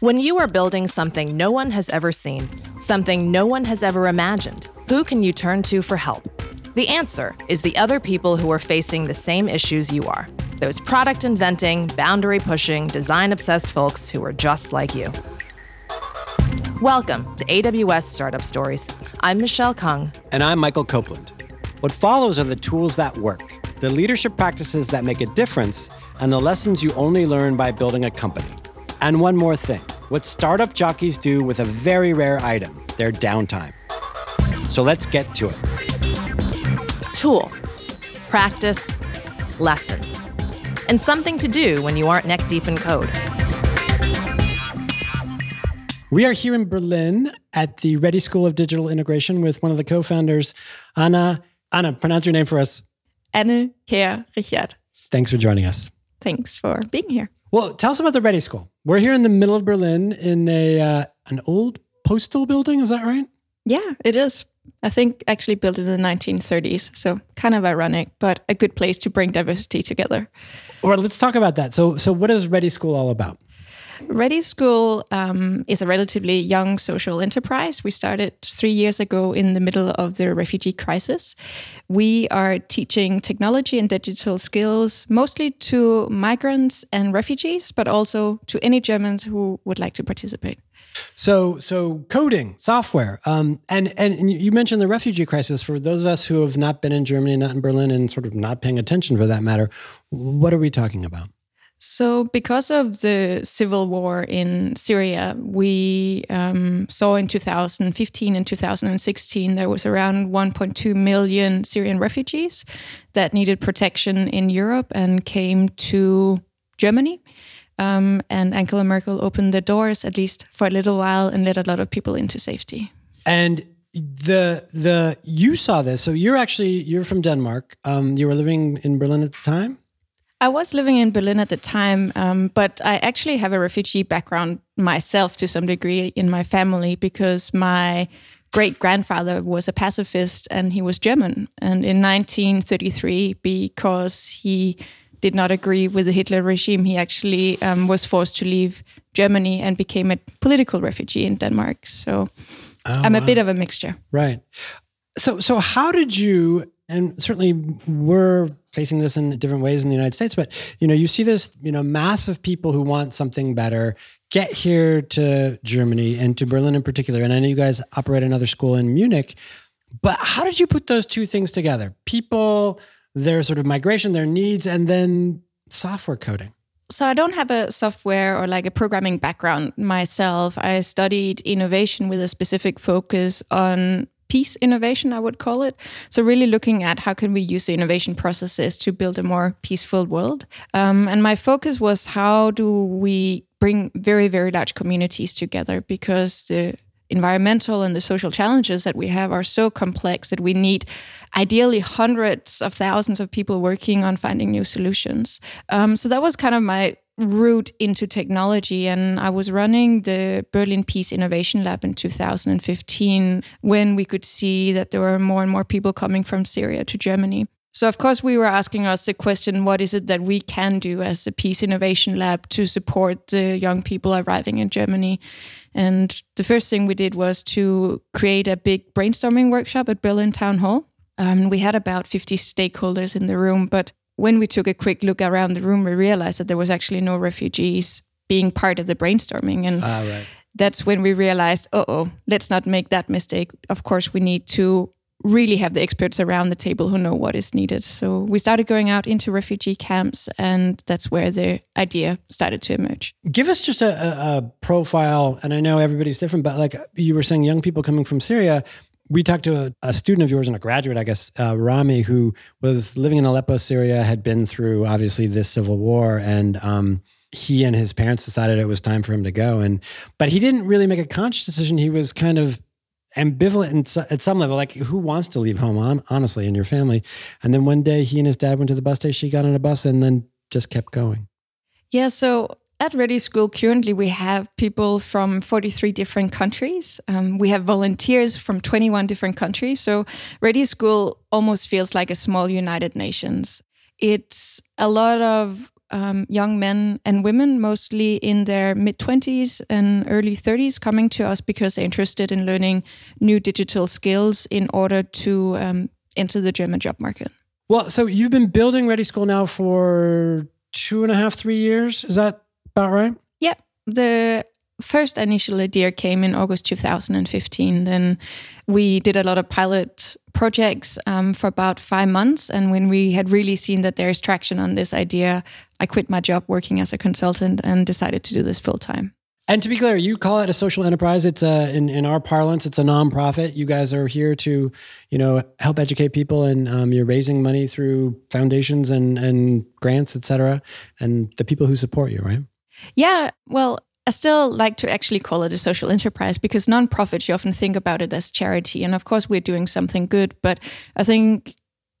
When you are building something no one has ever seen, something no one has ever imagined, who can you turn to for help? The answer is the other people who are facing the same issues you are. Those product inventing, boundary pushing, design obsessed folks who are just like you. Welcome to AWS Startup Stories. I'm Michelle Kung. And I'm Michael Copeland. What follows are the tools that work, the leadership practices that make a difference, and the lessons you only learn by building a company. And one more thing what startup jockeys do with a very rare item their downtime. So let's get to it. Tool, practice, lesson, and something to do when you aren't neck deep in code. We are here in Berlin at the ReDI School of Digital Integration with one of the co founders, Anna. Anna, pronounce your name for us. Anne Kjær Riechert. Thanks for joining us. Thanks for being here. Well, tell us about the ReDI School. We're here in the middle of Berlin in a uh, an old postal building. Is that right? Yeah, it is. I think actually built in the 1930s, so kind of ironic, but a good place to bring diversity together. Well, let's talk about that. So, so what is ReDI School all about? ReDI School um, is a relatively young social enterprise. We started three years ago in the middle of the refugee crisis. We are teaching technology and digital skills mostly to migrants and refugees, but also to any Germans who would like to participate. So, so coding, software, um, and and you mentioned the refugee crisis. For those of us who have not been in Germany, not in Berlin, and sort of not paying attention for that matter, what are we talking about? So, because of the civil war in Syria, we um, saw in 2015 and 2016 there was around 1.2 million Syrian refugees that needed protection in Europe and came to Germany. Um, and Angela Merkel opened the doors, at least for a little while, and let a lot of people into safety. And the the you saw this, so you're actually you're from Denmark. Um, you were living in Berlin at the time. I was living in Berlin at the time, um, but I actually have a refugee background myself to some degree in my family because my great grandfather was a pacifist and he was German. And in 1933, because he did not agree with the Hitler regime, he actually um, was forced to leave Germany and became a political refugee in Denmark. So oh, I'm a wow. bit of a mixture. Right. So, so how did you and certainly we're facing this in different ways in the United States. But you know, you see this, you know, mass of people who want something better get here to Germany and to Berlin in particular. And I know you guys operate another school in Munich. But how did you put those two things together? People, their sort of migration, their needs, and then software coding. So I don't have a software or like a programming background myself. I studied innovation with a specific focus on peace innovation, I would call it. So really looking at how can we use the innovation processes to build a more peaceful world. Um, and my focus was how do we bring very, very large communities together because the environmental and the social challenges that we have are so complex that we need ideally hundreds of thousands of people working on finding new solutions. Um, so that was kind of my route into technology. And I was running the Berlin Peace Innovation Lab in 2015 when we could see that there were more and more people coming from Syria to Germany. So of course we were asking us the question what is it that we can do as a peace innovation lab to support the young people arriving in Germany? And the first thing we did was to create a big brainstorming workshop at Berlin Town Hall. Um, we had about 50 stakeholders in the room, but when we took a quick look around the room, we realized that there was actually no refugees being part of the brainstorming. And ah, right. that's when we realized, oh, oh, let's not make that mistake. Of course, we need to really have the experts around the table who know what is needed. So we started going out into refugee camps, and that's where the idea started to emerge. Give us just a, a, a profile, and I know everybody's different, but like you were saying, young people coming from Syria we talked to a, a, student of yours and a graduate, I guess, uh, Rami, who was living in Aleppo, Syria, had been through obviously this civil war, and um, he and his parents decided it was time for him to go. And but he didn't really make a conscious decision. He was kind of ambivalent at some level, like who wants to leave home, honestly, in your family. And then one day, he and his dad went to the bus station. He got on a bus and then just kept going. Yeah. So at ReDI School, currently we have people from 43 different countries. Um, we have volunteers from 21 different countries. So ReDI School almost feels like a small United Nations. It's a lot of um, young men and women, mostly in their mid 20s and early 30s, coming to us because they're interested in learning new digital skills in order to um, enter the German job market. Well, so you've been building ReDI School now for two and a half, three years. Is that about right? Yeah. The first initial idea came in August 2015. Then we did a lot of pilot projects um, for about five months. And when we had really seen that there is traction on this idea, I quit my job working as a consultant and decided to do this full time. And to be clear, you call it a social enterprise. It's a in, in our parlance, it's a nonprofit. You guys are here to, you know, help educate people, and um, you're raising money through foundations and and grants, et cetera, and the people who support you, right? Yeah. Well, I still like to actually call it a social enterprise because nonprofits, you often think about it as charity. And of course, we're doing something good. But I think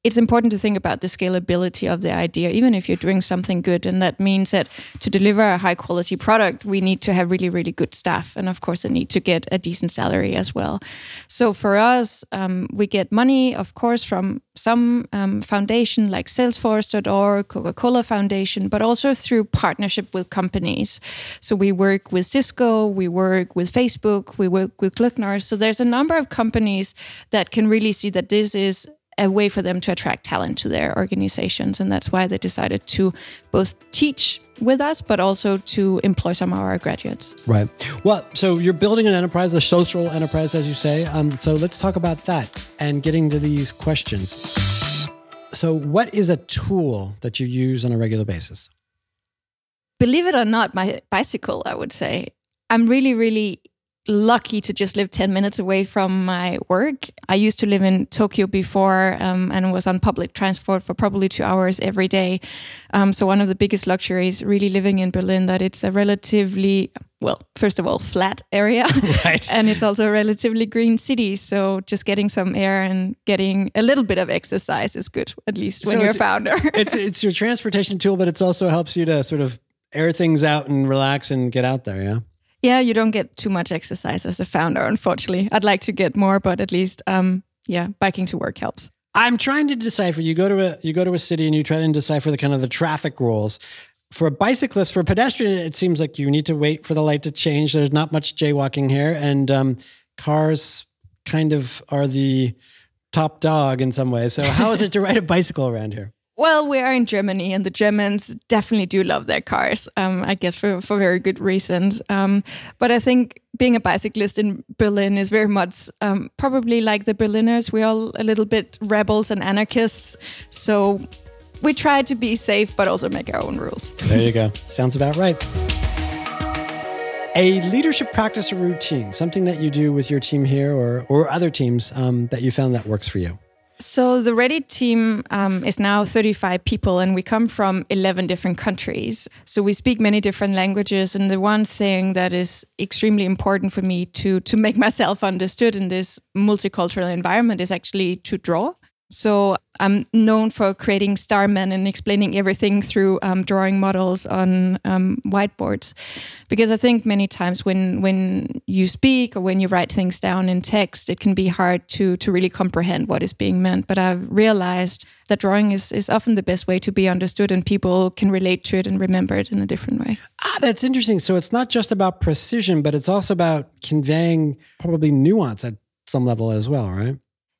it's important to think about the scalability of the idea, even if you're doing something good. And that means that to deliver a high quality product, we need to have really, really good staff. And of course, they need to get a decent salary as well. So for us, um, we get money, of course, from some um, foundation like Salesforce.org, Coca Cola Foundation, but also through partnership with companies. So we work with Cisco, we work with Facebook, we work with Klöckner. So there's a number of companies that can really see that this is a way for them to attract talent to their organizations. And that's why they decided to both teach with us, but also to employ some of our graduates. Right. Well, so you're building an enterprise, a social enterprise, as you say. Um, so let's talk about that and getting to these questions. So, what is a tool that you use on a regular basis? Believe it or not, my bicycle, I would say. I'm really, really lucky to just live 10 minutes away from my work. I used to live in Tokyo before um, and was on public transport for probably two hours every day. Um, so, one of the biggest luxuries really living in Berlin that it's a relatively, well, first of all, flat area. Right. and it's also a relatively green city. So, just getting some air and getting a little bit of exercise is good, at least when so you're a founder. it's, it's your transportation tool, but it also helps you to sort of air things out and relax and get out there. Yeah. Yeah, you don't get too much exercise as a founder, unfortunately. I'd like to get more, but at least, um, yeah, biking to work helps. I'm trying to decipher. You go to a you go to a city and you try to decipher the kind of the traffic rules. For a bicyclist, for a pedestrian, it seems like you need to wait for the light to change. There's not much jaywalking here, and um, cars kind of are the top dog in some ways. So, how is it to ride a bicycle around here? Well, we are in Germany, and the Germans definitely do love their cars. Um, I guess for for very good reasons. Um, but I think being a bicyclist in Berlin is very much um, probably like the Berliners. We're all a little bit rebels and anarchists, so we try to be safe, but also make our own rules. There you go. Sounds about right. A leadership practice or routine, something that you do with your team here or or other teams um, that you found that works for you. So the ReDI team um, is now 35 people, and we come from 11 different countries. So we speak many different languages. And the one thing that is extremely important for me to to make myself understood in this multicultural environment is actually to draw. So I'm known for creating starmen and explaining everything through um, drawing models on um, whiteboards, because I think many times when when you speak or when you write things down in text, it can be hard to to really comprehend what is being meant. But I've realized that drawing is is often the best way to be understood, and people can relate to it and remember it in a different way. Ah, that's interesting. So it's not just about precision, but it's also about conveying probably nuance at some level as well, right?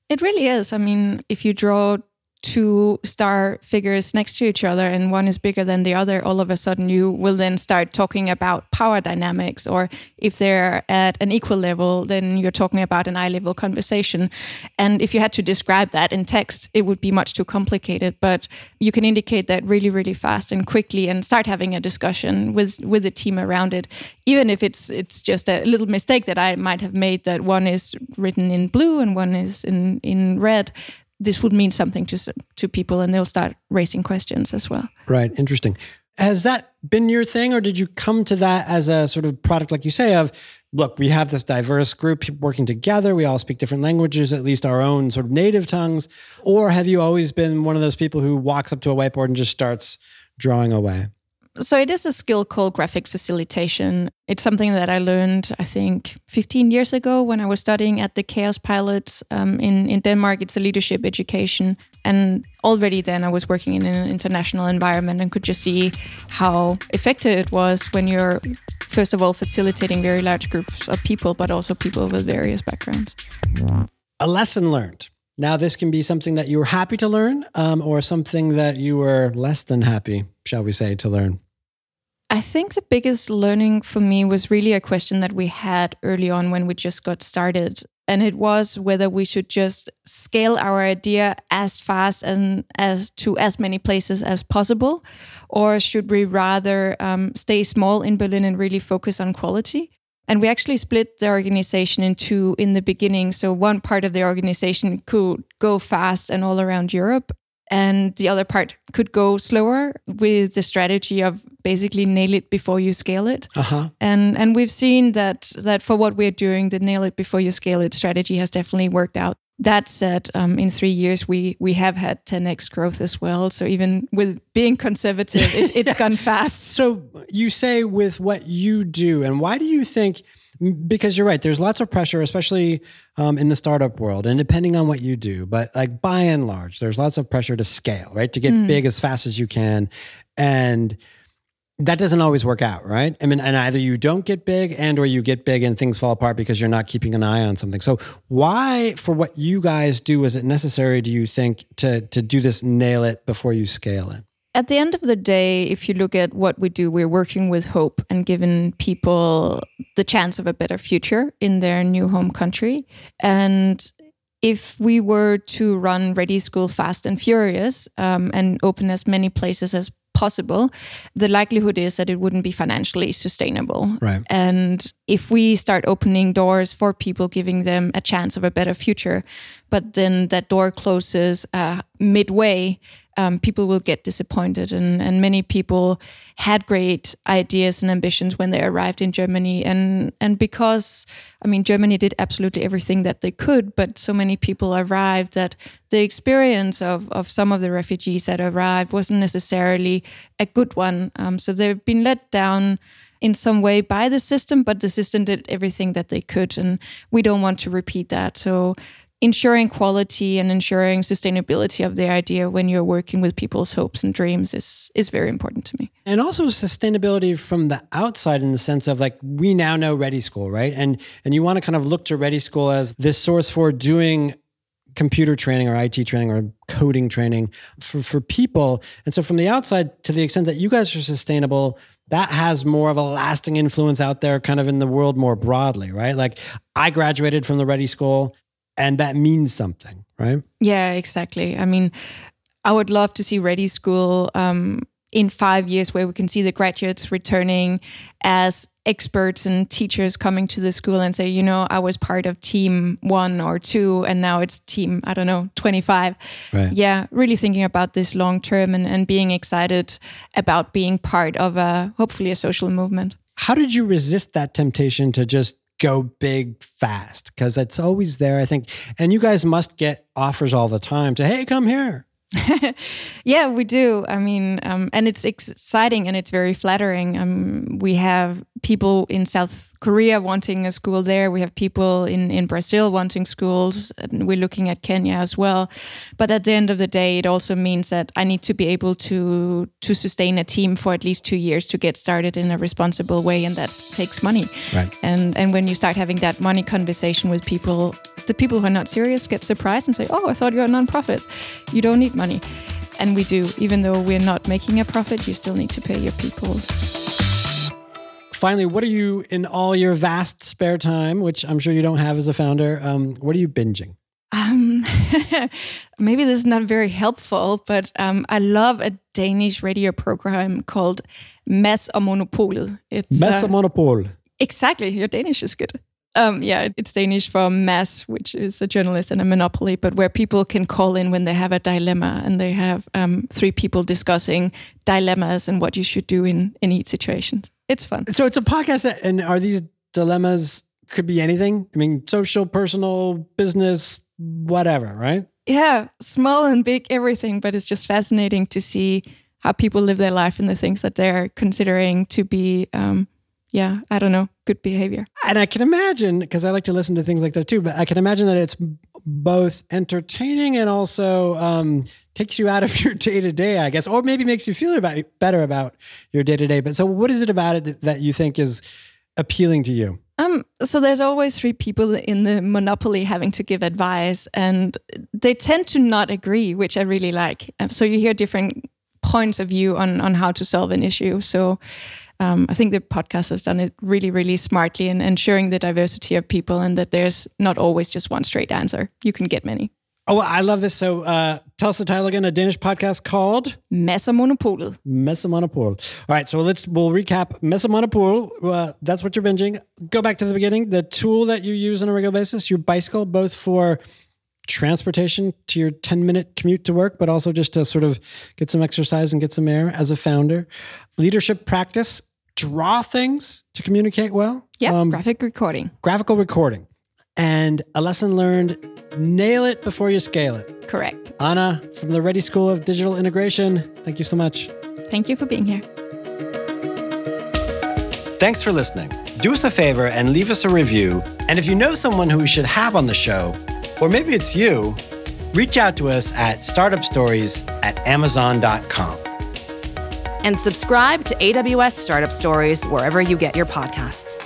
It really is. I mean, if you draw two star figures next to each other and one is bigger than the other, all of a sudden you will then start talking about power dynamics. Or if they're at an equal level, then you're talking about an eye level conversation. And if you had to describe that in text, it would be much too complicated. But you can indicate that really, really fast and quickly and start having a discussion with, with the team around it. Even if it's it's just a little mistake that I might have made that one is written in blue and one is in, in red, this would mean something to to people, and they'll start raising questions as well. Right. Interesting. Has that been your thing, or did you come to that as a sort of product, like you say, of look, we have this diverse group working together. We all speak different languages, at least our own sort of native tongues. Or have you always been one of those people who walks up to a whiteboard and just starts drawing away? So it is a skill called graphic facilitation. It's something that I learned, I think, 15 years ago when I was studying at the KaosPilot um, in, in Denmark. It's a leadership education. And already then I was working in an international environment and could just see how effective it was when you're, first of all, facilitating very large groups of people, but also people with various backgrounds. A lesson learned. Now, this can be something that you were happy to learn um, or something that you were less than happy, shall we say, to learn. I think the biggest learning for me was really a question that we had early on when we just got started. And it was whether we should just scale our idea as fast and as to as many places as possible, or should we rather um, stay small in Berlin and really focus on quality? And we actually split the organization in two in the beginning. So one part of the organization could go fast and all around Europe, and the other part could go slower with the strategy of basically nail it before you scale it. Uh-huh. And and we've seen that that for what we're doing, the nail it before you scale it strategy has definitely worked out. That said, um, in three years we we have had 10x growth as well. So even with being conservative, it, it's gone fast. So you say with what you do, and why do you think? Because you're right, there's lots of pressure, especially um, in the startup world, and depending on what you do. But like by and large, there's lots of pressure to scale, right? To get mm. big as fast as you can, and that doesn't always work out, right? I mean, and either you don't get big and or you get big and things fall apart because you're not keeping an eye on something. So why for what you guys do is it necessary do you think to to do this nail it before you scale it? At the end of the day, if you look at what we do, we're working with hope and giving people the chance of a better future in their new home country. And if we were to run ReDI School fast and furious um, and open as many places as possible, the likelihood is that it wouldn't be financially sustainable. Right. And if we start opening doors for people, giving them a chance of a better future, but then that door closes uh, midway, um, people will get disappointed. And, and many people had great ideas and ambitions when they arrived in Germany. And, and because, I mean, Germany did absolutely everything that they could, but so many people arrived that the experience of, of some of the refugees that arrived wasn't necessarily a good one. Um, so they've been let down in some way by the system, but the system did everything that they could. And we don't want to repeat that. So ensuring quality and ensuring sustainability of the idea when you're working with people's hopes and dreams is is very important to me. And also sustainability from the outside in the sense of like we now know ReDI School, right? And and you want to kind of look to ReDI School as this source for doing computer training or IT training or coding training for, for people. And so from the outside, to the extent that you guys are sustainable, that has more of a lasting influence out there kind of in the world more broadly, right? Like I graduated from the ReDI School and that means something, right? Yeah, exactly. I mean, I would love to see ReDI School um, in five years where we can see the graduates returning as experts and teachers coming to the school and say, you know, I was part of team one or two, and now it's team, I don't know, 25. Right. Yeah, really thinking about this long term and, and being excited about being part of a hopefully a social movement. How did you resist that temptation to just go big fast because it's always there, I think. And you guys must get offers all the time to, hey, come here. yeah, we do. I mean, um, and it's exciting and it's very flattering. Um, we have people in South Korea wanting a school there. We have people in, in Brazil wanting schools. And we're looking at Kenya as well. But at the end of the day, it also means that I need to be able to to sustain a team for at least two years to get started in a responsible way, and that takes money. Right. And and when you start having that money conversation with people, the people who are not serious get surprised and say, "Oh, I thought you're a nonprofit. You don't need money." And we do, even though we're not making a profit, you still need to pay your people. Finally, what are you in all your vast spare time, which I'm sure you don't have as a founder? Um, what are you binging? Um, maybe this is not very helpful, but um, I love a Danish radio program called Mads og Monopolet. It's Mads og uh, Monopol. Exactly, your Danish is good. Um, yeah, it's Danish for mass, which is a journalist and a monopoly, but where people can call in when they have a dilemma and they have um, three people discussing dilemmas and what you should do in, in each situation. It's fun. So it's a podcast, that, and are these dilemmas could be anything? I mean, social, personal, business, whatever, right? Yeah, small and big, everything. But it's just fascinating to see how people live their life and the things that they're considering to be um, yeah, I don't know, good behavior. And I can imagine, because I like to listen to things like that too, but I can imagine that it's both entertaining and also um, takes you out of your day to day, I guess, or maybe makes you feel about better about your day to day. But so, what is it about it that you think is appealing to you? Um, so there's always three people in the monopoly having to give advice, and they tend to not agree, which I really like. So you hear different points of view on on how to solve an issue. So um, I think the podcast has done it really, really smartly in ensuring the diversity of people and that there's not always just one straight answer. You can get many. Oh, I love this. So uh, tell us the title again. A Danish podcast called Massemonopolet. Massemonopol. All right, so let's we'll recap Massemonopol. Uh, that's what you're binging. Go back to the beginning. The tool that you use on a regular basis, your bicycle, both for transportation to your 10 minute commute to work, but also just to sort of get some exercise and get some air as a founder. Leadership practice, draw things to communicate well. Yeah, um, graphic recording. Graphical recording. And a lesson learned nail it before you scale it. Correct. Anna from the ReDI School of Digital Integration, thank you so much. Thank you for being here. Thanks for listening. Do us a favor and leave us a review. And if you know someone who we should have on the show, or maybe it's you, reach out to us at startupstories at amazon.com. And subscribe to AWS Startup Stories wherever you get your podcasts.